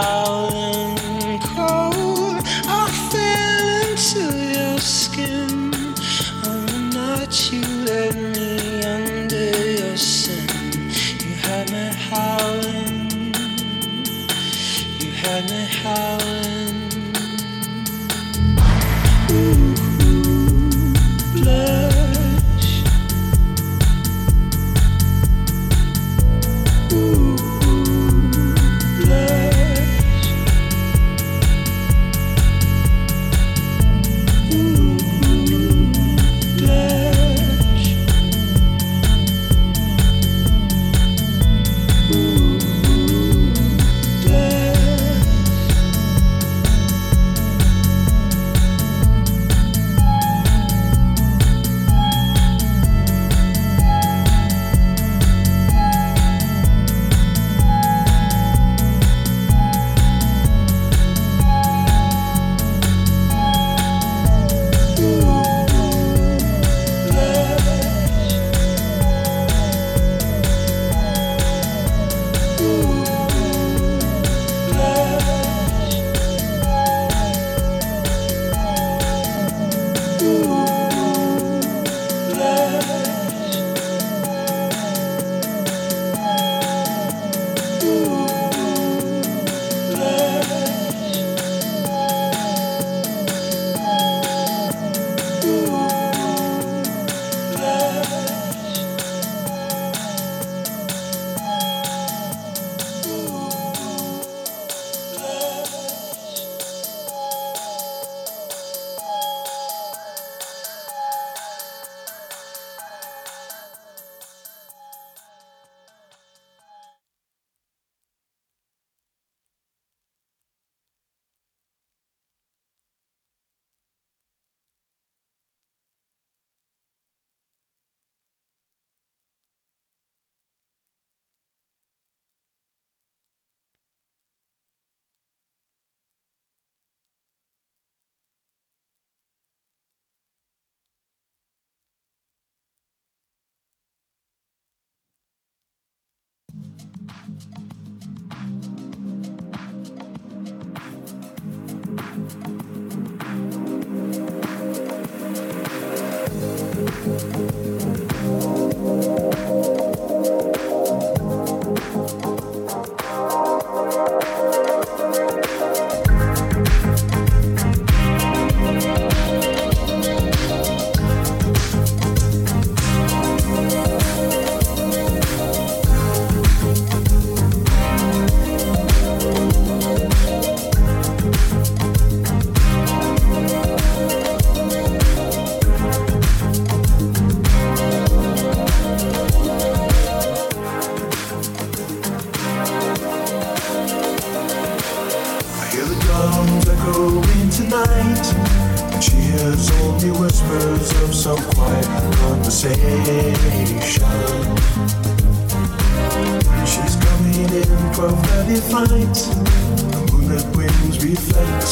me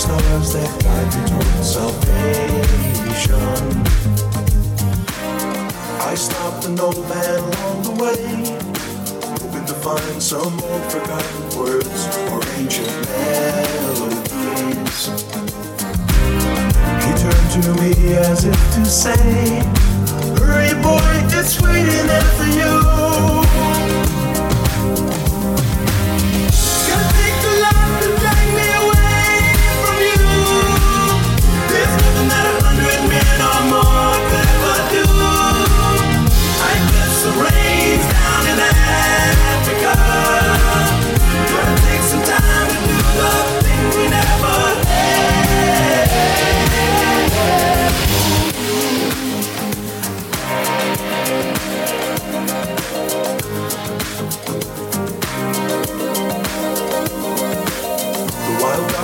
stars that guide me towards salvation. I stopped an old man along the way, hoping to find some old forgotten words or ancient melodies. He turned to me as if to say, Hurry, boy, it's waiting for you.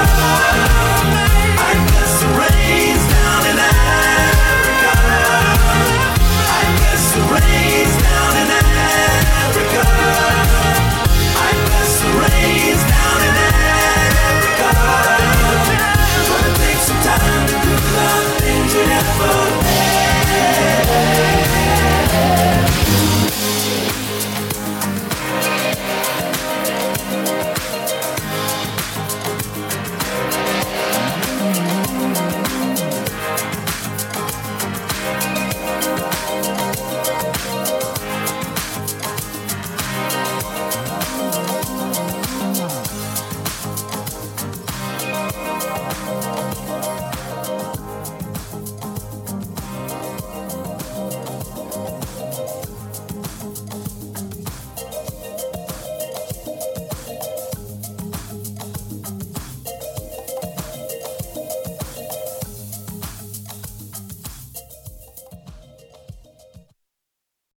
love.